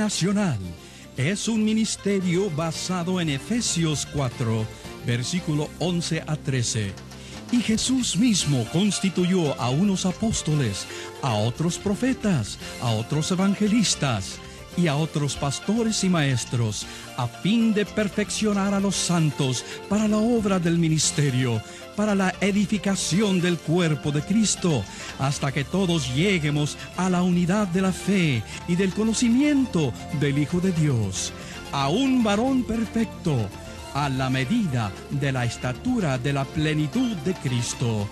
Internacional es un ministerio basado en Efesios 4, versículo 11 a 13. Y Jesús mismo constituyó a unos apóstoles, a otros profetas, a otros evangelistas y a otros pastores y maestros, a fin de perfeccionar a los santos para la obra del ministerio, para la edificación del cuerpo de Cristo, hasta que todos lleguemos a la unidad de la fe y del conocimiento del Hijo de Dios, a un varón perfecto, a la medida de la estatura de la plenitud de Cristo.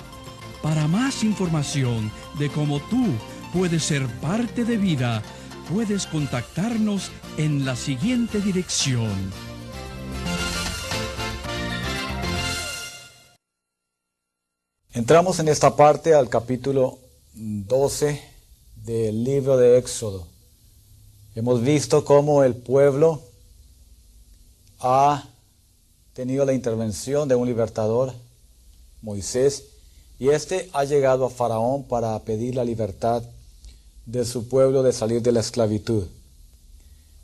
Para más información de cómo tú puedes ser parte de vida, puedes contactarnos en la siguiente dirección. Entramos en esta parte al capítulo 12 del libro de Éxodo. Hemos visto cómo el pueblo ha tenido la intervención de un libertador, Moisés, y este ha llegado a Faraón para pedir la libertad de su pueblo de salir de la esclavitud.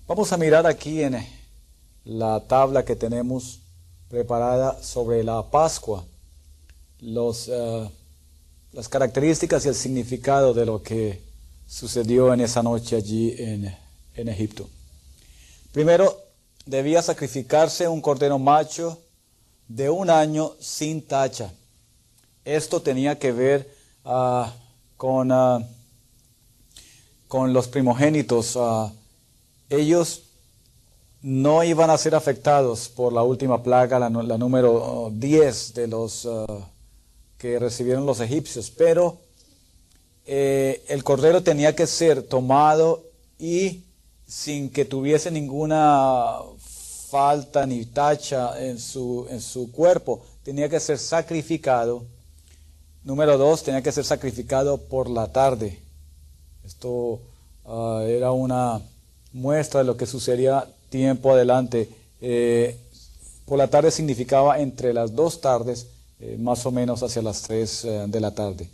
Vamos a mirar aquí en la tabla que tenemos preparada sobre la Pascua, los, eh, las características y el significado de lo que sucedió en esa noche allí en, en Egipto. Primero, debía sacrificarse un cordero macho de un año sin tacha. Esto tenía que ver ah, con ah, con los primogénitos, ah, ellos no iban a ser afectados por la última plaga, la, número 10 de los ah, que recibieron los egipcios, pero eh, el cordero tenía que ser tomado y sin que tuviese ninguna falta ni tacha en su, en su cuerpo, tenía que ser sacrificado. Número dos, tenía que ser sacrificado por la tarde. Esto ah, era una muestra de lo que sucedería tiempo adelante. Eh, por la tarde significaba entre las dos tardes, eh, más o menos hacia las tres eh, de la tarde.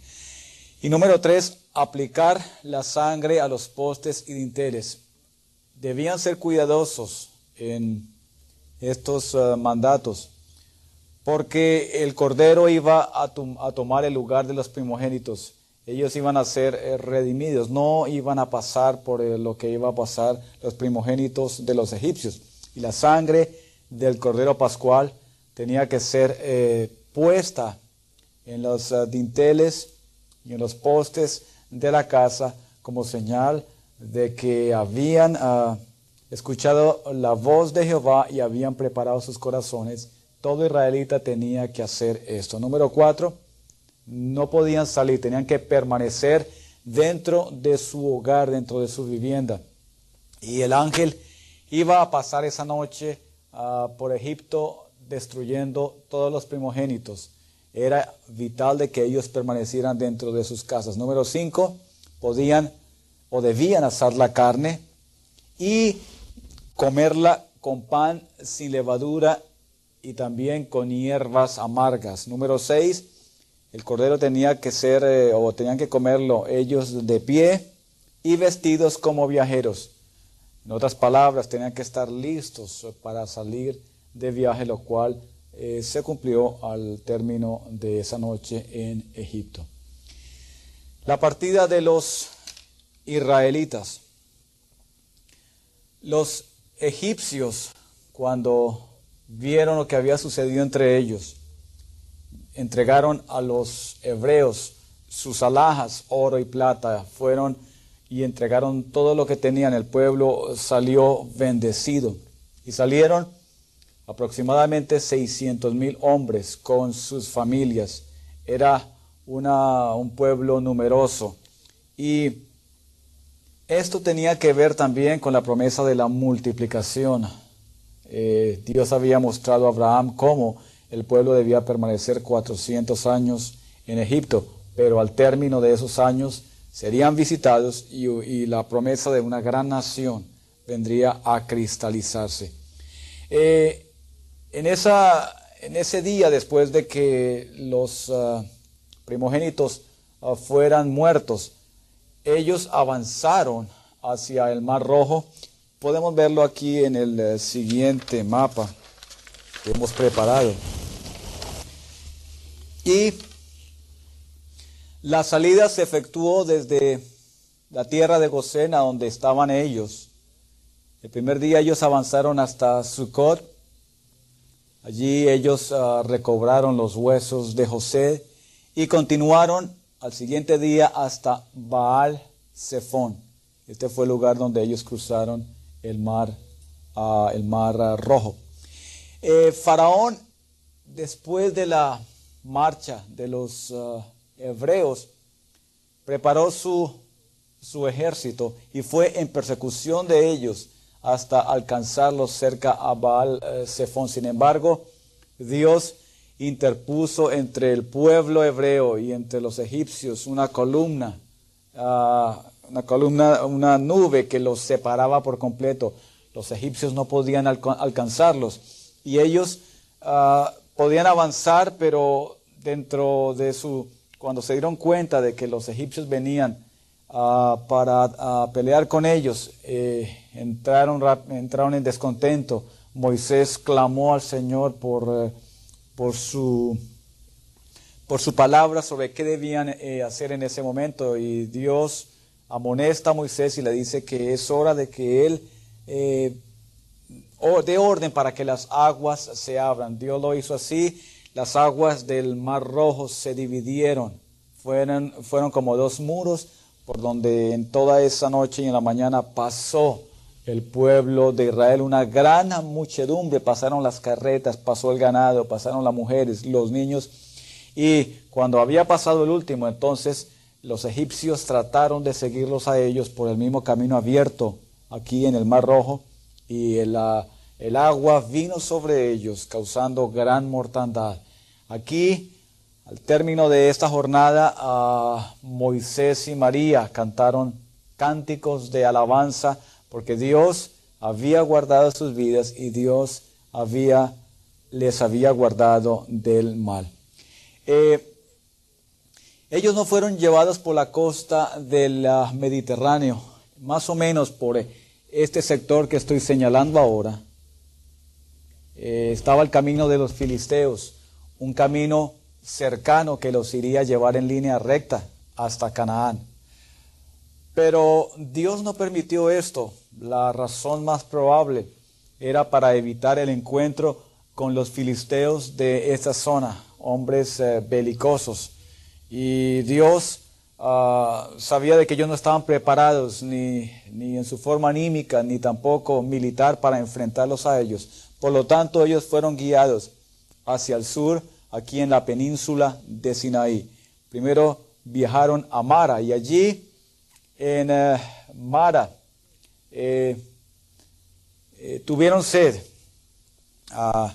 Y número tres, aplicar la sangre a los postes y dinteles. Debían ser cuidadosos en estos mandatos, porque el cordero iba a tomar el lugar de los primogénitos ellos iban a ser eh, redimidos, no iban a pasar por eh, lo que iba a pasar los primogénitos de los egipcios. Y la sangre del Cordero Pascual tenía que ser eh, puesta en los dinteles y en los postes de la casa como señal de que habían ah, escuchado la voz de Jehová y habían preparado sus corazones. Todo israelita tenía que hacer esto. Número cuatro no podían salir, tenían que permanecer dentro de su hogar, dentro de su vivienda. Y el ángel iba a pasar esa noche ah, por Egipto destruyendo todos los primogénitos. Era vital de que ellos permanecieran dentro de sus casas. Número cinco, podían o debían asar la carne y comerla con pan sin levadura y también con hierbas amargas. Número seis, el cordero tenía que ser, eh, o tenían que comerlo ellos de pie y vestidos como viajeros. En otras palabras, tenían que estar listos para salir de viaje, lo cual eh, se cumplió al término de esa noche en Egipto. La partida de los israelitas. Los egipcios, cuando vieron lo que había sucedido entre ellos, entregaron a los hebreos sus alhajas, oro y plata, fueron y entregaron todo lo que tenían. El pueblo salió bendecido. Y salieron aproximadamente 600 mil hombres con sus familias. Era una, un pueblo numeroso. Y esto tenía que ver también con la promesa de la multiplicación. Eh, Dios había mostrado a Abraham cómo el pueblo debía permanecer 400 años en Egipto, pero al término de esos años serían visitados y, la promesa de una gran nación vendría a cristalizarse. Eh, en, esa, en, ese día, después de que los ah, primogénitos ah, fueran muertos, ellos avanzaron hacia el Mar Rojo podemos verlo aquí en el eh, siguiente mapa que hemos preparado. Y la salida se efectuó desde la tierra de Gosén, a donde estaban ellos. El primer día ellos avanzaron hasta Sucot. Allí ellos ah, recobraron los huesos de José y continuaron al siguiente día hasta Baal Zephon. Este fue el lugar donde ellos cruzaron el mar, ah, el mar ah, rojo. Eh, Faraón, después de la marcha de los hebreos, preparó su, su ejército y fue en persecución de ellos hasta alcanzarlos cerca a Baal eh, Zephon. Sin embargo, Dios interpuso entre el pueblo hebreo y entre los egipcios una columna, ah, una columna, una nube que los separaba por completo. Los egipcios no podían alcanzarlos y ellos ah, podían avanzar, pero dentro de su cuando se dieron cuenta de que los egipcios venían ah, para ah, pelear con ellos, eh, entraron, entraron en descontento. Moisés clamó al Señor por, eh, por, su, por su palabra sobre qué debían eh, hacer en ese momento. Y Dios amonesta a Moisés y le dice que es hora de que él dé orden para que las aguas se abran. Dios lo hizo así. Las aguas del Mar Rojo se dividieron. Fueron, fueron como dos muros por donde en toda esa noche y en la mañana pasó el pueblo de Israel, una gran muchedumbre, pasaron las carretas, pasó el ganado, pasaron las mujeres, los niños, y cuando había pasado el último, entonces los egipcios trataron de seguirlos a ellos por el mismo camino abierto aquí en el Mar Rojo, y el, el agua vino sobre ellos, causando gran mortandad. Aquí, al término de esta jornada, Moisés y María cantaron cánticos de alabanza porque Dios había guardado sus vidas y Dios les había guardado del mal. Eh, ellos no fueron llevados por la costa del Mediterráneo, más o menos por este sector que estoy señalando ahora, eh, estaba el camino de los filisteos, un camino cercano que los iría a llevar en línea recta hasta Canaán. Pero Dios no permitió esto. La razón más probable era para evitar el encuentro con los filisteos de esta zona, hombres eh, belicosos. Y Dios ah, sabía de que ellos no estaban preparados ni, ni en su forma anímica, ni tampoco militar para enfrentarlos a ellos. Por lo tanto, ellos fueron guiados hacia el sur, aquí en la península de Sinaí. Primero viajaron a Mara y allí en eh, Mara eh, eh, tuvieron sed. Ah,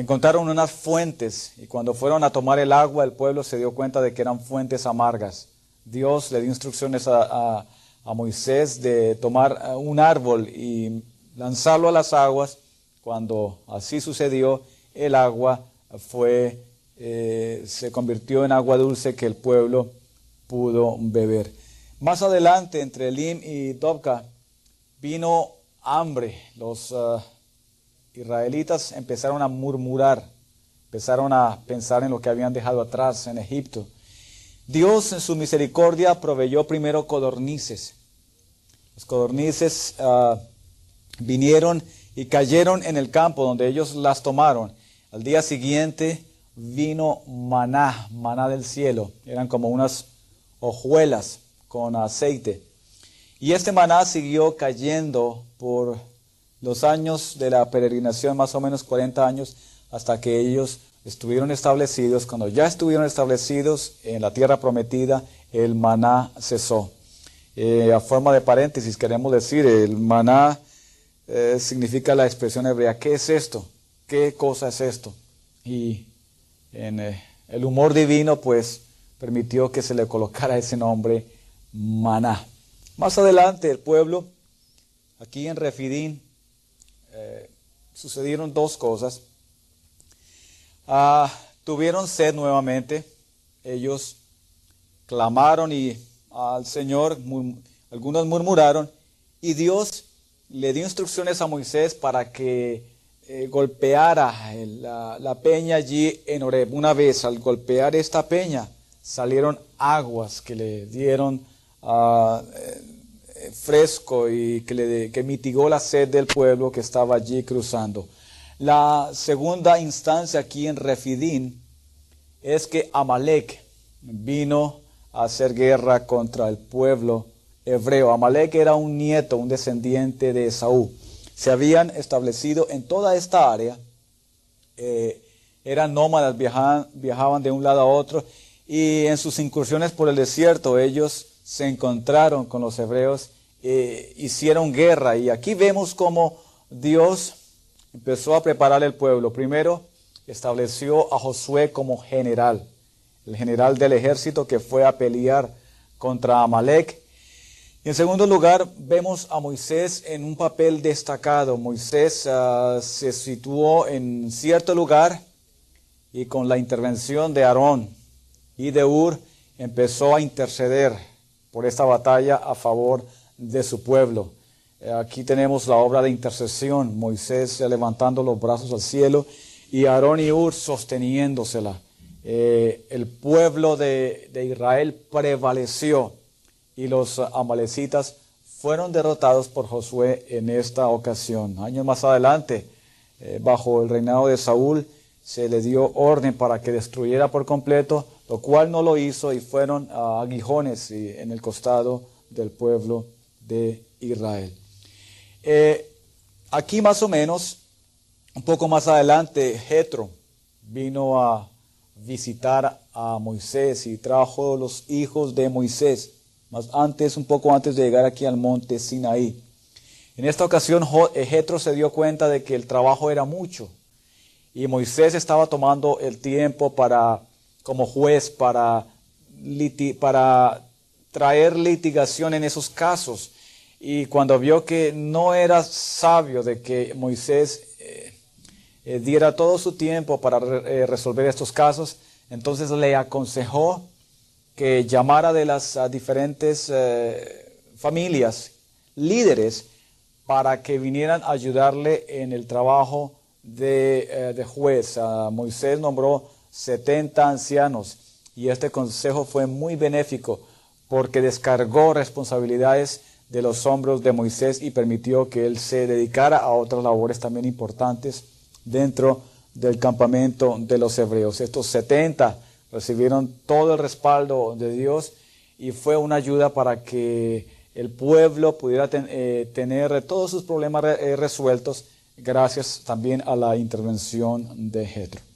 encontraron unas fuentes y cuando fueron a tomar el agua el pueblo se dio cuenta de que eran fuentes amargas. Dios le dio instrucciones a Moisés de tomar un árbol y lanzarlo a las aguas cuando así sucedió, el agua fue, eh, se convirtió en agua dulce que el pueblo pudo beber. Más adelante, entre Elim y Dobka, vino hambre. Los ah, israelitas empezaron a murmurar, empezaron a pensar en lo que habían dejado atrás en Egipto. Dios en su misericordia proveyó primero codornices. Los codornices uh, vinieron y cayeron en el campo donde ellos las tomaron. Al día siguiente vino maná, maná del cielo. Eran como unas hojuelas con aceite. Y este maná siguió cayendo por los años de la peregrinación, más o menos 40 años, hasta que ellos estuvieron establecidos. Cuando ya estuvieron establecidos en la tierra prometida, el maná cesó. Eh, a forma de paréntesis, queremos decir, el maná eh, significa la expresión hebrea, ¿qué es esto? ¿Qué cosa es esto? Y en eh, el humor divino, pues, permitió que se le colocara ese nombre, maná. Más adelante, el pueblo, aquí en Refidín, eh, sucedieron dos cosas. Ah, tuvieron sed nuevamente, ellos clamaron y al Señor, algunos murmuraron, y Dios le dio instrucciones a Moisés para que eh, golpeara la, peña allí en Oreb. Una vez al golpear esta peña salieron aguas que le dieron uh, fresco y que mitigó la sed del pueblo que estaba allí cruzando. La segunda instancia aquí en Refidín es que Amalek vino a hacer guerra contra el pueblo hebreo. Amalek era un nieto, un descendiente de Esaú. Se habían establecido en toda esta área, eh, eran nómadas, viajaban, viajaban de un lado a otro y en sus incursiones por el desierto ellos se encontraron con los hebreos, e hicieron guerra y aquí vemos cómo Dios empezó a preparar el pueblo. Primero estableció a Josué como general, el general del ejército que fue a pelear contra Amalek en segundo lugar, vemos a Moisés en un papel destacado. Moisés ah, se situó en cierto lugar y con la intervención de Aarón y de Ur empezó a interceder por esta batalla a favor de su pueblo. Aquí tenemos la obra de intercesión, Moisés levantando los brazos al cielo y Aarón y Ur sosteniéndosela. Eh, el pueblo de Israel prevaleció y los amalecitas fueron derrotados por Josué en esta ocasión. Años más adelante, eh, bajo el reinado de Saúl, se le dio orden para que destruyera por completo, lo cual no lo hizo y fueron aguijones en el costado del pueblo de Israel. Eh, aquí más o menos, un poco más adelante, Jetro vino a visitar a Moisés y trajo los hijos de Moisés más antes, un poco antes de llegar aquí al monte Sinaí. En esta ocasión Jetro se dio cuenta de que el trabajo era mucho y Moisés estaba tomando el tiempo para, como juez, para, traer litigación en esos casos. Y cuando vio que no era sabio de que Moisés eh, eh, diera todo su tiempo para eh, resolver estos casos, entonces le aconsejó que llamara de las diferentes familias, líderes, para que vinieran a ayudarle en el trabajo de, eh, juez. Moisés nombró 70 ancianos y este consejo fue muy benéfico porque descargó responsabilidades de los hombros de Moisés y permitió que él se dedicara a otras labores también importantes dentro del campamento de los hebreos. Estos 70 recibieron todo el respaldo de Dios y fue una ayuda para que el pueblo pudiera eh, tener todos sus problemas eh, resueltos gracias también a la intervención de Jetro.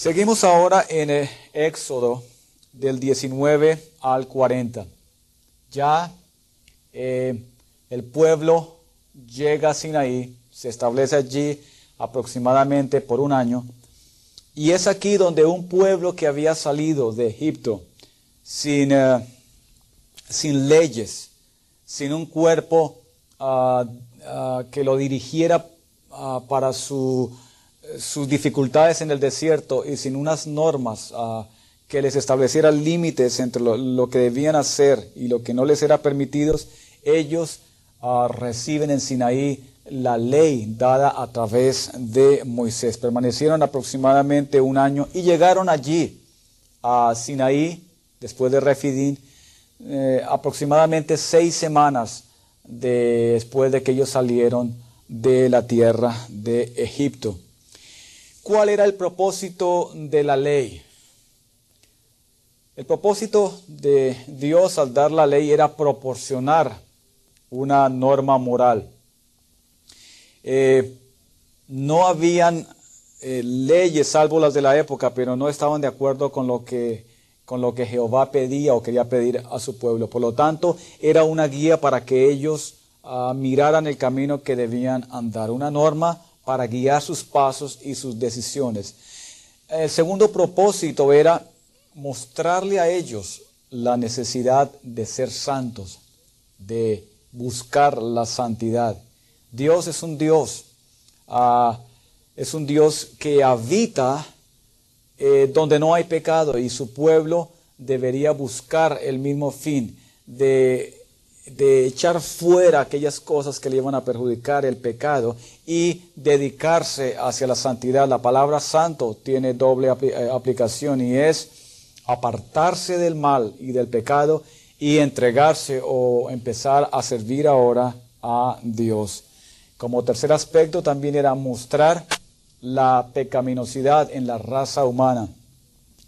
Seguimos ahora en el Éxodo del 19 al 40. Ya eh, el pueblo llega a Sinaí, se establece allí aproximadamente por un año y es aquí donde un pueblo que había salido de Egipto sin, eh, sin leyes, sin un cuerpo ah, ah, que lo dirigiera ah, para sus dificultades en el desierto y sin unas normas que les establecieran límites entre lo, que debían hacer y lo que no les era permitido, ellos reciben en Sinaí la ley dada a través de Moisés. Permanecieron aproximadamente un año y llegaron allí a Sinaí, después de Refidín, eh, aproximadamente seis semanas después de que ellos salieron de la tierra de Egipto. ¿Cuál era el propósito de la ley? El propósito de Dios al dar la ley era proporcionar una norma moral. Eh, no habían eh, leyes salvo las de la época, pero no estaban de acuerdo con lo que con lo que Jehová pedía o quería pedir a su pueblo. Por lo tanto, era una guía para que ellos ah, miraran el camino que debían andar, una norma para guiar sus pasos y sus decisiones. El segundo propósito era mostrarle a ellos la necesidad de ser santos, de buscar la santidad. Dios es un Dios, ah, es un Dios que habita eh, donde no hay pecado y su pueblo debería buscar el mismo fin de de echar fuera aquellas cosas que le iban a perjudicar el pecado y dedicarse hacia la santidad. La palabra santo tiene doble eh, aplicación y es apartarse del mal y del pecado y entregarse o empezar a servir ahora a Dios. Como tercer aspecto también era mostrar la pecaminosidad en la raza humana.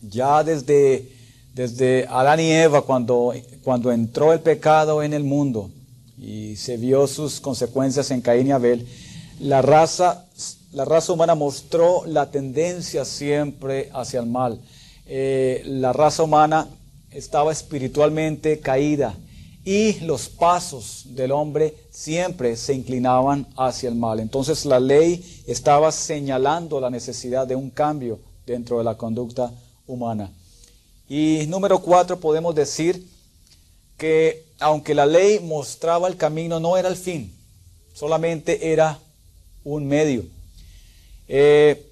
Ya desde, desde Adán y Eva, cuando, cuando entró el pecado en el mundo y se vio sus consecuencias en Caín y Abel, la raza, la raza humana mostró la tendencia siempre hacia el mal. Eh, la raza humana estaba espiritualmente caída y los pasos del hombre siempre se inclinaban hacia el mal. Entonces la ley estaba señalando la necesidad de un cambio dentro de la conducta humana. Y número cuatro, podemos decir que aunque la ley mostraba el camino, no era el fin, solamente era un medio. Eh,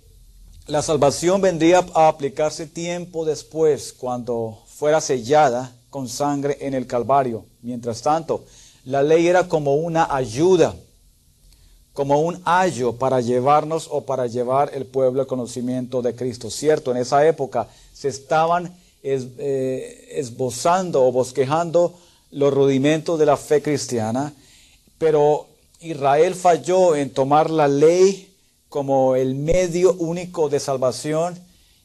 la salvación vendría a aplicarse tiempo después, cuando fuera sellada con sangre en el Calvario. Mientras tanto, la ley era como una ayuda, como un ayo para llevarnos o para llevar el pueblo al conocimiento de Cristo. Cierto, en esa época se estaban eh, esbozando o bosquejando los rudimentos de la fe cristiana, pero Israel falló en tomar la ley como el medio único de salvación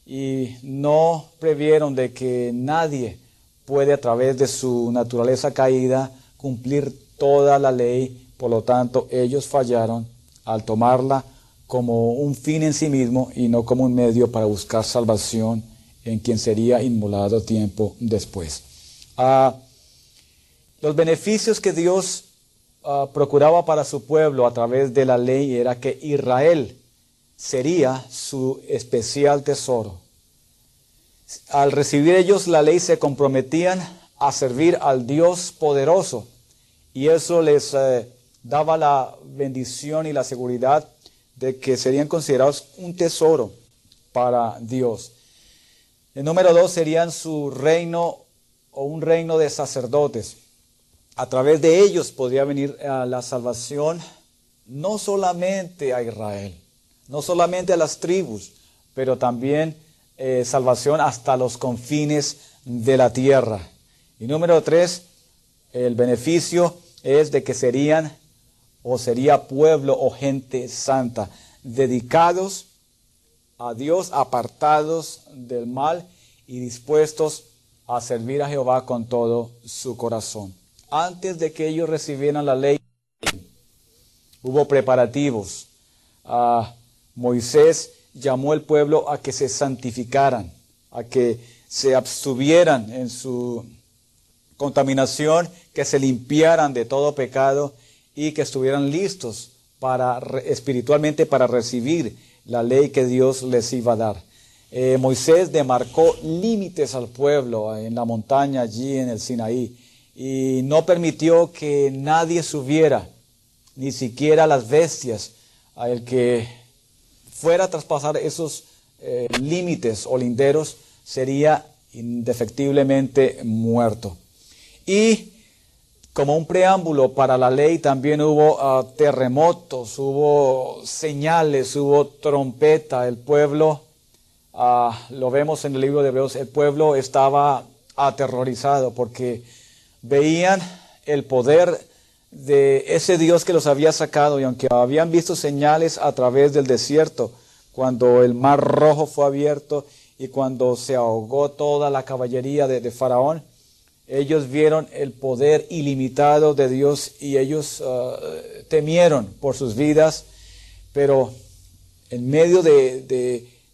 y no previeron de que nadie puede a través de su naturaleza caída cumplir toda la ley, por lo tanto ellos fallaron al tomarla como un fin en sí mismo y no como un medio para buscar salvación en quien sería inmolado tiempo después. Ah, los beneficios que Dios ah, procuraba para su pueblo a través de la ley era que Israel sería su especial tesoro. Al recibir ellos la ley se comprometían a servir al Dios poderoso y eso les eh, daba la bendición y la seguridad de que serían considerados un tesoro para Dios. El número dos serían su reino o un reino de sacerdotes. A través de ellos podría venir la salvación no solamente a Israel, no solamente a las tribus, pero también eh, salvación hasta los confines de la tierra. Y número tres, el beneficio es de que serían o sería pueblo o gente santa, dedicados a Dios, apartados del mal y dispuestos a servir a Jehová con todo su corazón. Antes de que ellos recibieran la ley, hubo preparativos. a Moisés llamó al pueblo a que se santificaran, a que se abstuvieran en su contaminación, que se limpiaran de todo pecado y que estuvieran listos para espiritualmente para recibir la ley que Dios les iba a dar. Eh, Moisés demarcó límites al pueblo en la montaña allí en el Sinaí y no permitió que nadie subiera, ni siquiera las bestias, a el que fuera a traspasar esos eh, límites o linderos, sería indefectiblemente muerto. Y como un preámbulo para la ley también hubo ah, terremotos, hubo señales, hubo trompeta, el pueblo, ah, lo vemos en el libro de Hebreos, el pueblo estaba aterrorizado porque veían el poder de ese Dios que los había sacado y aunque habían visto señales a través del desierto, cuando el mar rojo fue abierto y cuando se ahogó toda la caballería de, Faraón, ellos vieron el poder ilimitado de Dios y ellos uh, temieron por sus vidas, pero en medio de,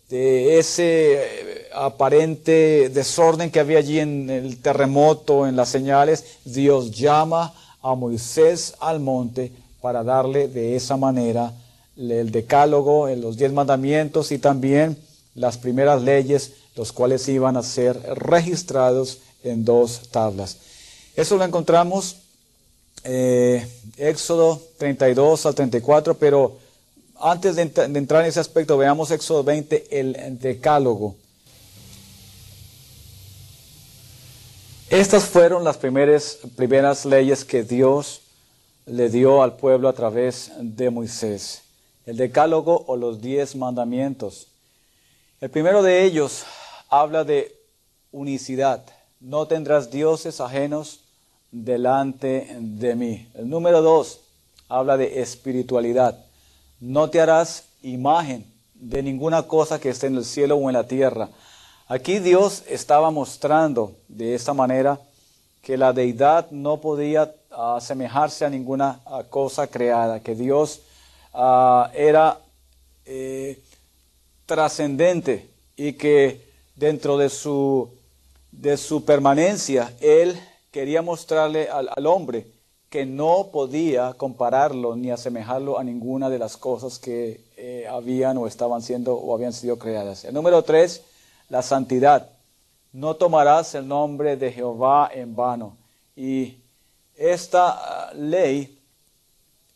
de ese aparente desorden que había allí en el terremoto, en las señales, Dios llama a Moisés al monte para darle de esa manera el decálogo, los diez mandamientos y también las primeras leyes, los cuales iban a ser registrados en dos tablas. Eso lo encontramos eh, Éxodo 32 al 34, pero antes de, de, entrar en ese aspecto, veamos Éxodo 20, el decálogo. Estas fueron las primeras, primeras leyes que Dios le dio al pueblo a través de Moisés. El decálogo o los diez mandamientos. El primero de ellos habla de unicidad. No tendrás dioses ajenos delante de mí. El número dos habla de espiritualidad. No te harás imagen de ninguna cosa que esté en el cielo o en la tierra. Aquí Dios estaba mostrando de esta manera que la deidad no podía asemejarse a ninguna cosa creada, que Dios ah, era eh, trascendente y que dentro de su, de su permanencia Él quería mostrarle al, hombre que no podía compararlo ni asemejarlo a ninguna de las cosas que eh, habían o estaban siendo o habían sido creadas. El número tres, la santidad. No tomarás el nombre de Jehová en vano. Y esta ah, ley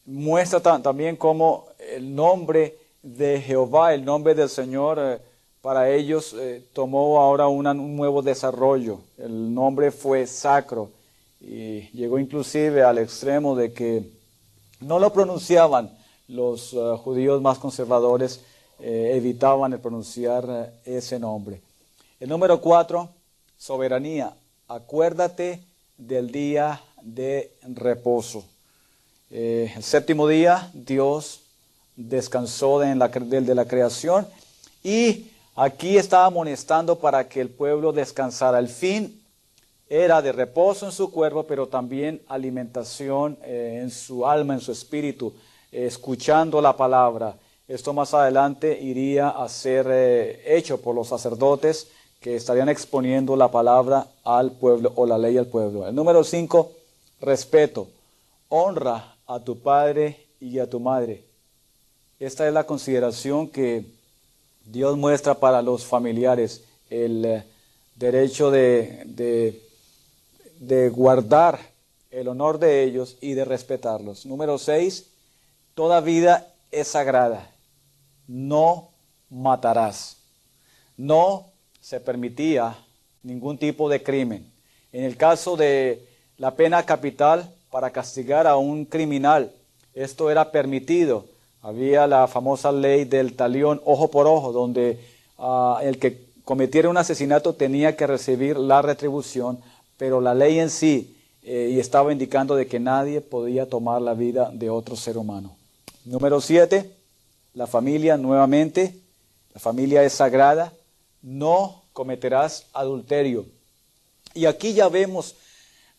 muestra también cómo el nombre de Jehová, el nombre del Señor, eh, para ellos eh, tomó ahora un nuevo desarrollo. El nombre fue sacro y llegó inclusive al extremo de que no lo pronunciaban los eh, judíos más conservadores, evitaban el pronunciar ese nombre. El número cuatro, soberanía. Acuérdate del día de reposo. Eh, el séptimo día Dios descansó de la, de la creación y aquí estaba amonestando para que el pueblo descansara. El fin era de reposo en su cuerpo, pero también alimentación eh, en su alma, en su espíritu, escuchando la palabra. Esto más adelante iría a ser eh, hecho por los sacerdotes que estarían exponiendo la palabra al pueblo o la ley al pueblo. El número cinco, respeto. Honra a tu padre y a tu madre. Esta es la consideración que Dios muestra para los familiares, el eh, derecho de, de, de guardar el honor de ellos y de respetarlos. Número seis, toda vida es sagrada. No matarás. No se permitía ningún tipo de crimen. En el caso de la pena capital para castigar a un criminal, esto era permitido. Había la famosa ley del talión ojo por ojo, donde ah, el que cometiera un asesinato tenía que recibir la retribución, pero la ley en sí eh, y estaba indicando de que nadie podía tomar la vida de otro ser humano. Número siete, la familia nuevamente. La familia es sagrada no cometerás adulterio. Y aquí ya vemos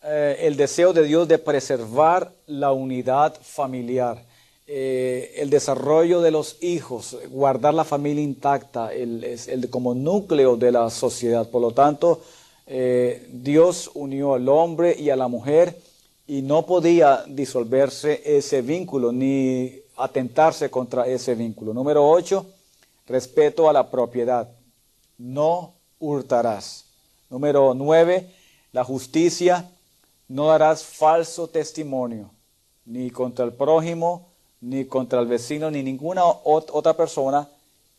eh, el deseo de Dios de preservar la unidad familiar, eh, el desarrollo de los hijos, guardar la familia intacta, el, como núcleo de la sociedad. Por lo tanto, eh, Dios unió al hombre y a la mujer y no podía disolverse ese vínculo ni atentarse contra ese vínculo. Número 8, respeto a la propiedad no hurtarás. Número nueve, la justicia, no darás falso testimonio, ni contra el prójimo, ni contra el vecino, ni ninguna otra persona,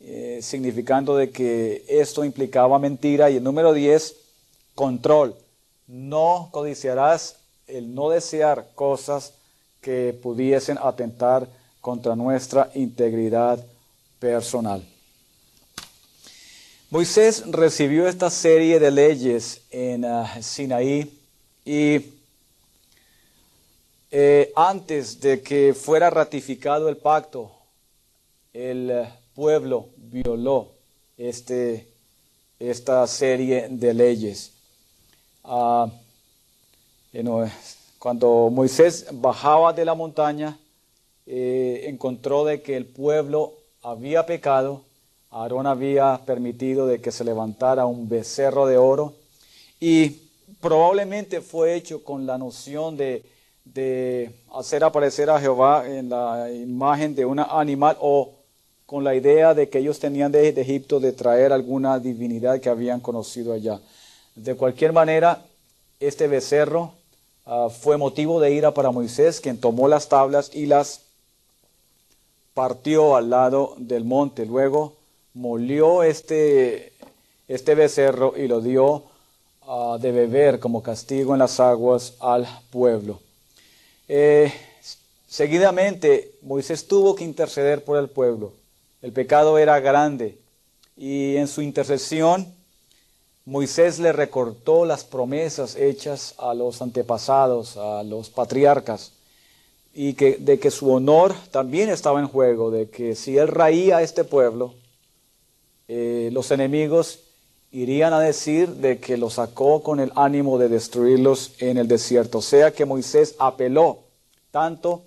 eh, significando de que esto implicaba mentira. Y el número diez, control, no codiciarás el no desear cosas que pudiesen atentar contra nuestra integridad personal. Moisés recibió esta serie de leyes en ah, Sinaí y eh, antes de que fuera ratificado el pacto, el pueblo violó este, esta serie de leyes. Ah, cuando Moisés bajaba de la montaña, eh, encontró de que el pueblo había pecado Aarón había permitido de que se levantara un becerro de oro y probablemente fue hecho con la noción de, hacer aparecer a Jehová en la imagen de un animal o con la idea de que ellos tenían de, Egipto de traer alguna divinidad que habían conocido allá. De cualquier manera, este becerro ah, fue motivo de ira para Moisés, quien tomó las tablas y las partió al lado del monte. Luego molió este, este becerro y lo dio ah, de beber como castigo en las aguas al pueblo. Eh, seguidamente Moisés tuvo que interceder por el pueblo. El pecado era grande y en su intercesión Moisés le recortó las promesas hechas a los antepasados, a los patriarcas, y que, de que su honor también estaba en juego, de que si él raía a este pueblo, eh, los enemigos irían a decir de que lo sacó con el ánimo de destruirlos en el desierto. O sea que Moisés apeló tanto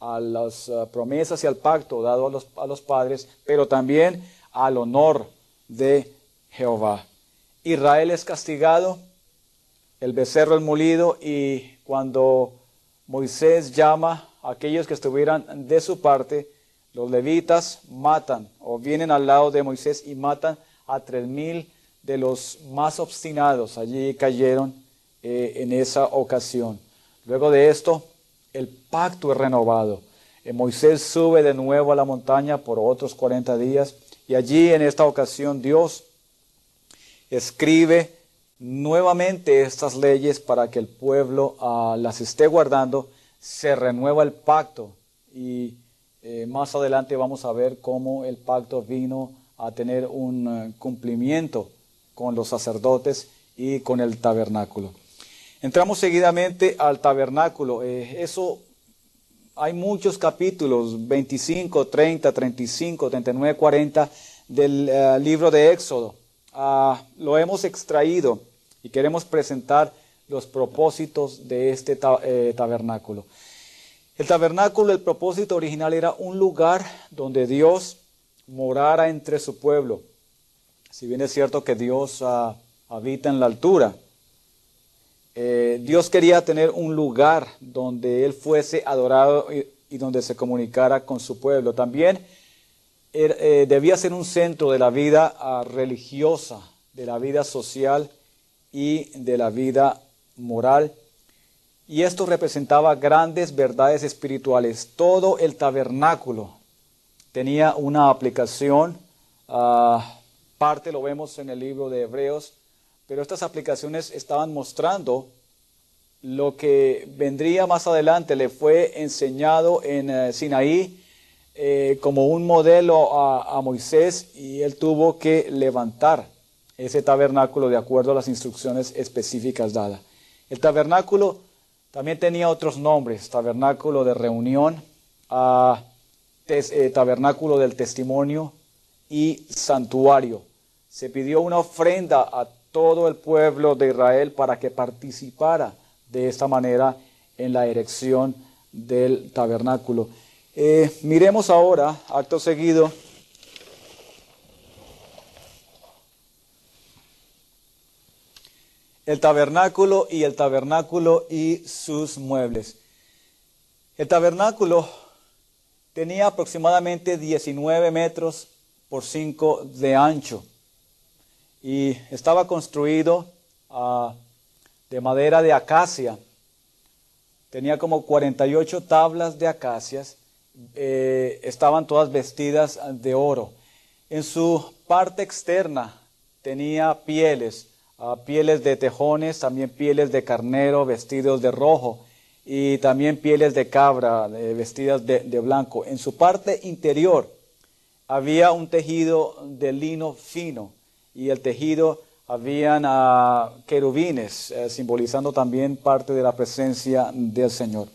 a las uh, promesas y al pacto dado a los, a los padres, pero también al honor de Jehová. Israel es castigado, el becerro es molido y cuando Moisés llama a aquellos que estuvieran de su parte, los levitas matan o vienen al lado de Moisés y matan a tres mil de los más obstinados. Allí cayeron eh, en esa ocasión. Luego de esto, el pacto es renovado. Eh, Moisés sube de nuevo a la montaña por otros 40 días y allí en esta ocasión Dios escribe nuevamente estas leyes para que el pueblo ah, las esté guardando, se renueva el pacto y eh, más adelante vamos a ver cómo el pacto vino a tener un eh, cumplimiento con los sacerdotes y con el tabernáculo. Entramos seguidamente al tabernáculo. Eh, eso hay muchos capítulos, 25, 30, 35, 39, 40 del libro de Éxodo. Ah, lo hemos extraído y queremos presentar los propósitos de este eh, tabernáculo. El tabernáculo, el propósito original era un lugar donde Dios morara entre su pueblo. Si bien es cierto que Dios ah, habita en la altura, eh, Dios quería tener un lugar donde Él fuese adorado y, donde se comunicara con su pueblo. También eh, debía ser un centro de la vida ah, religiosa, de la vida social y de la vida moral. Y esto representaba grandes verdades espirituales. Todo el tabernáculo tenía una aplicación, ah, parte lo vemos en el libro de Hebreos, pero estas aplicaciones estaban mostrando lo que vendría más adelante, le fue enseñado en eh, Sinaí eh, como un modelo a, Moisés y él tuvo que levantar ese tabernáculo de acuerdo a las instrucciones específicas dadas. El tabernáculo también tenía otros nombres, tabernáculo de reunión, eh, tabernáculo del testimonio y santuario. Se pidió una ofrenda a todo el pueblo de Israel para que participara de esta manera en la erección del tabernáculo. Eh, miremos ahora, acto seguido, el tabernáculo y el tabernáculo y sus muebles. El tabernáculo tenía aproximadamente 19 metros por 5 de ancho y estaba construido ah, de madera de acacia. Tenía como 48 tablas de acacias eh, estaban todas vestidas de oro. En su parte externa tenía pieles, ah, pieles de tejones, también pieles de carnero vestidos de rojo y también pieles de cabra vestidas de, blanco. En su parte interior había un tejido de lino fino y el tejido habían uh, querubines, eh, simbolizando también parte de la presencia del Señor.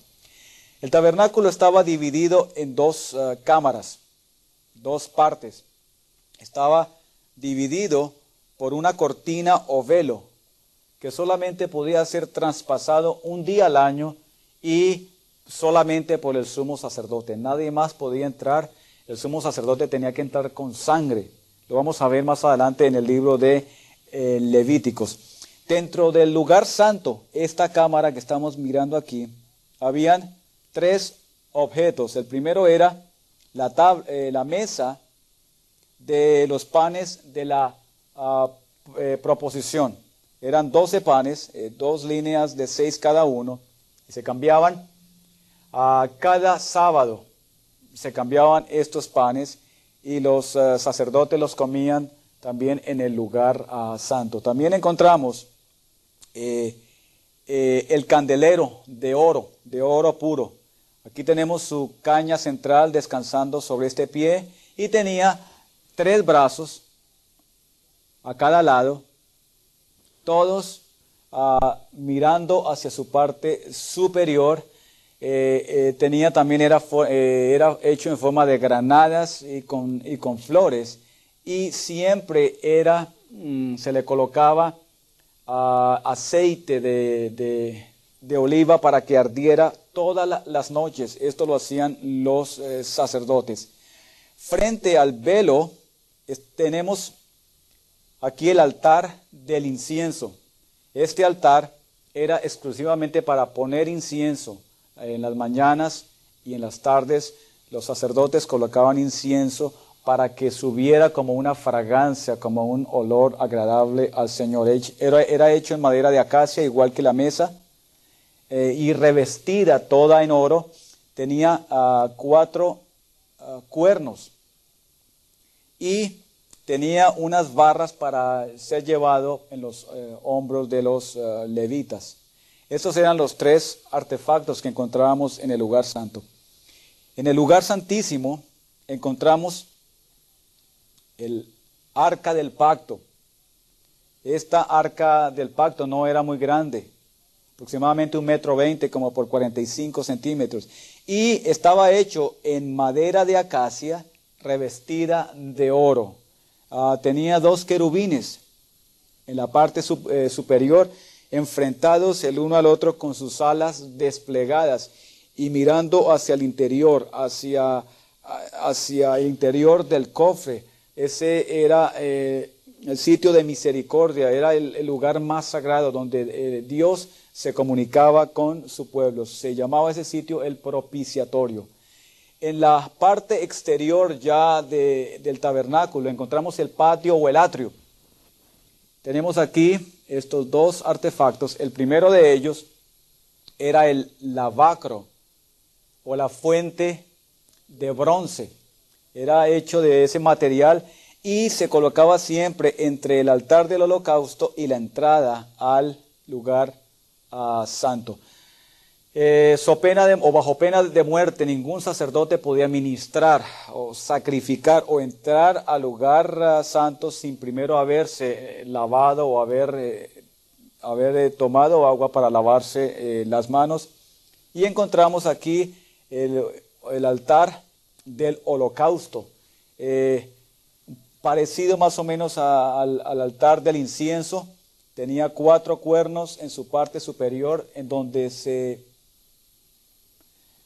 El tabernáculo estaba dividido en dos eh, cámaras, dos partes. Estaba dividido por una cortina o velo que solamente podía ser traspasado un día al año y solamente por el sumo sacerdote. Nadie más podía entrar. El sumo sacerdote tenía que entrar con sangre. Lo vamos a ver más adelante en el libro de eh, Levíticos. Dentro del lugar santo, esta cámara que estamos mirando aquí, habían tres objetos. El primero era la, eh, mesa de los panes de la ah, eh, proposición. Eran 12 panes, dos líneas de seis cada uno, y se cambiaban a cada sábado. Se cambiaban estos panes y los sacerdotes los comían también en el lugar ah, santo. También encontramos eh, eh, el candelero de oro, de oro puro. Aquí tenemos su caña central descansando sobre este pie y tenía tres brazos a cada lado, todos ah, mirando hacia su parte superior. Eh, tenía también era, era hecho en forma de granadas y con, y con flores y siempre era mm, se le colocaba aceite de, oliva para que ardiera todas las noches. Esto lo hacían los eh, sacerdotes. Frente al velo tenemos aquí el altar del incienso. Este altar era exclusivamente para poner incienso. En las mañanas y en las tardes los sacerdotes colocaban incienso para que subiera como una fragancia, como un olor agradable al Señor. Era, era hecho en madera de acacia, igual que la mesa, eh, y revestida toda en oro. Tenía ah, cuatro ah, cuernos y tenía unas barras para ser llevado en los eh, hombros de los ah, levitas. Estos eran los tres artefactos que encontrábamos en el lugar santo. En el lugar santísimo encontramos el arca del pacto. Esta arca del pacto no era muy grande, aproximadamente un metro veinte, como por 45 centímetros, y estaba hecho en madera de acacia revestida de oro. Ah, tenía dos querubines en la parte eh, superior, enfrentados el uno al otro con sus alas desplegadas y mirando hacia el interior, hacia, hacia el interior del cofre ese era eh, el sitio de misericordia, era el, lugar más sagrado donde eh, Dios se comunicaba con su pueblo. Se llamaba ese sitio el propiciatorio. En la parte exterior ya del tabernáculo encontramos el patio o el atrio. Tenemos aquí estos dos artefactos. El primero de ellos era el lavacro o la fuente de bronce era hecho de ese material y se colocaba siempre entre el altar del holocausto y la entrada al lugar ah, santo. Eh, pena o bajo pena de muerte, ningún sacerdote podía ministrar o sacrificar o entrar al lugar ah, santo sin primero haberse eh, lavado o haber, eh, haber tomado agua para lavarse las manos. Y encontramos aquí el, altar del holocausto, parecido más o menos al, altar del incienso. Tenía cuatro cuernos en su parte superior en donde se,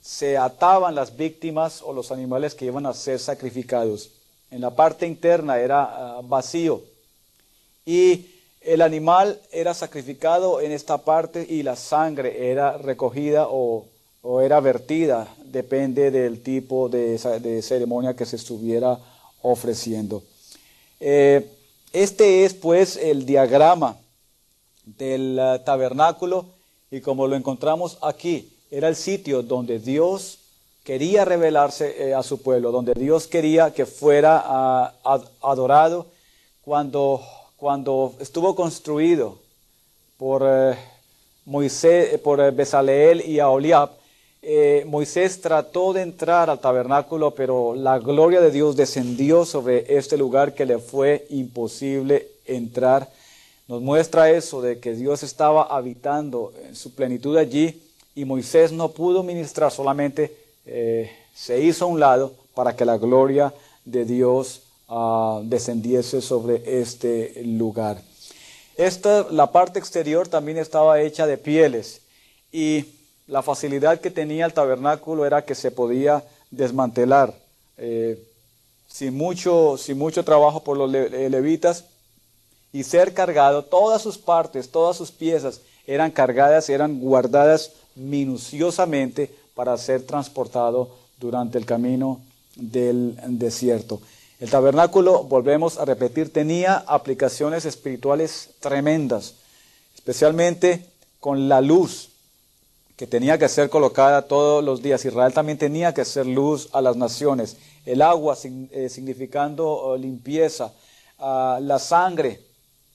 se ataban las víctimas o los animales que iban a ser sacrificados. En la parte interna era ah, vacío y el animal era sacrificado en esta parte y la sangre era recogida o o era vertida, depende del tipo de, ceremonia que se estuviera ofreciendo. Eh, este es pues el diagrama del eh, tabernáculo y como lo encontramos aquí, era el sitio donde Dios quería revelarse eh, a su pueblo, donde Dios quería que fuera ah, adorado cuando, estuvo construido por Moisés, por Besaleel y Aholiab, eh, Moisés trató de entrar al tabernáculo, pero la gloria de Dios descendió sobre este lugar que le fue imposible entrar. Nos muestra eso de que Dios estaba habitando en su plenitud allí y Moisés no pudo ministrar, solamente eh, se hizo a un lado para que la gloria de Dios ah, descendiese sobre este lugar. Esta, la parte exterior también estaba hecha de pieles y la facilidad que tenía el tabernáculo era que se podía desmantelar eh, sin, mucho, sin mucho trabajo por los eh, levitas y ser cargado, todas sus partes, todas sus piezas eran cargadas, eran guardadas minuciosamente para ser transportado durante el camino del desierto. El tabernáculo, volvemos a repetir, tenía aplicaciones espirituales tremendas, especialmente con la luz que tenía que ser colocada todos los días. Israel también tenía que ser luz a las naciones. El agua eh, significando oh, limpieza. Ah, la sangre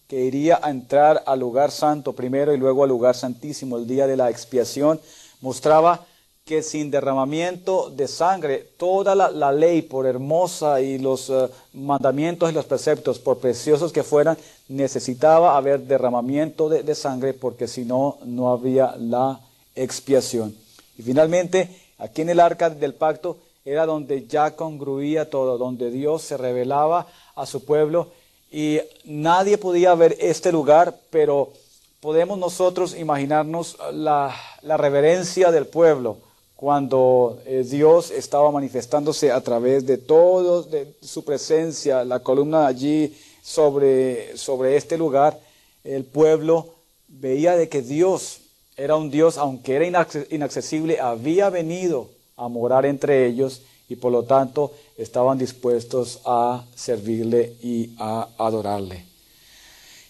que iría a entrar al lugar santo primero y luego al lugar santísimo el día de la expiación, mostraba que sin derramamiento de sangre, toda la, ley, por hermosa y los eh, mandamientos y los preceptos, por preciosos que fueran, necesitaba haber derramamiento de, de sangre, porque si no, no había la expiación. Y finalmente, aquí en el arca del pacto era donde ya congruía todo, donde Dios se revelaba a su pueblo y nadie podía ver este lugar, pero podemos nosotros imaginarnos la, reverencia del pueblo cuando eh, Dios estaba manifestándose a través de todo, su presencia, la columna allí sobre, sobre este lugar, el pueblo veía de que Dios era un Dios, aunque era inaccesible, había venido a morar entre ellos y por lo tanto estaban dispuestos a servirle y a adorarle.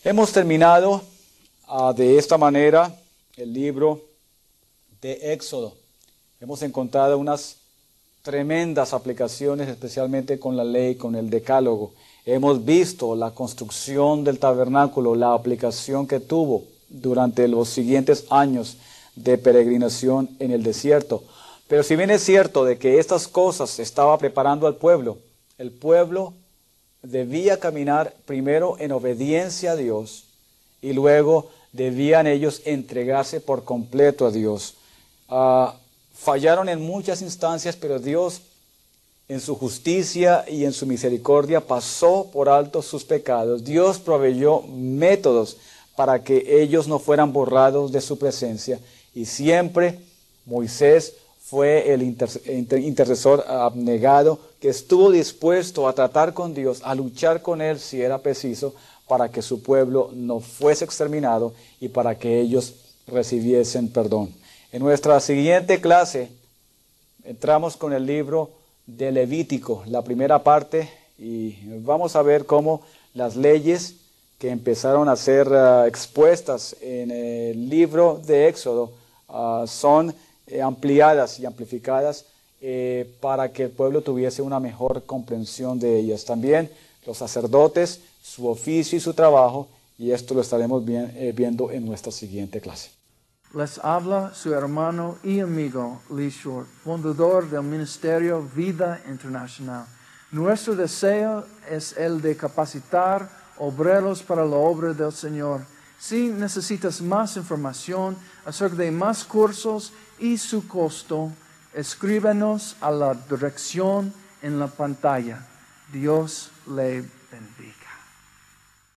Hemos terminado ah, de esta manera el libro de Éxodo. Hemos encontrado unas tremendas aplicaciones, especialmente con la ley, con el decálogo. Hemos visto la construcción del tabernáculo, la aplicación que tuvo durante los siguientes años de peregrinación en el desierto. Pero si bien es cierto de que estas cosas estaba preparando al pueblo, el pueblo debía caminar primero en obediencia a Dios y luego debían ellos entregarse por completo a Dios. Ah, fallaron en muchas instancias, pero Dios en su justicia y en su misericordia pasó por alto sus pecados. Dios proveyó métodos para que ellos no fueran borrados de su presencia y siempre Moisés fue el intercesor abnegado que estuvo dispuesto a tratar con Dios, a luchar con Él si era preciso, para que su pueblo no fuese exterminado y para que ellos recibiesen perdón. En nuestra siguiente clase entramos con el libro de Levítico, la primera parte, y vamos a ver cómo las leyes que empezaron a ser ah, expuestas en el libro de Éxodo ah, son eh, ampliadas y amplificadas eh, para que el pueblo tuviese una mejor comprensión de ellas. También los sacerdotes, su oficio y su trabajo, y esto lo estaremos eh, viendo en nuestra siguiente clase. Les habla su hermano y amigo Lee Short, fundador del Ministerio Vida Internacional. Nuestro deseo es el de capacitar obreros para la obra del Señor. Si necesitas más información acerca de más cursos y su costo, escríbenos a la dirección en la pantalla. Dios le bendiga.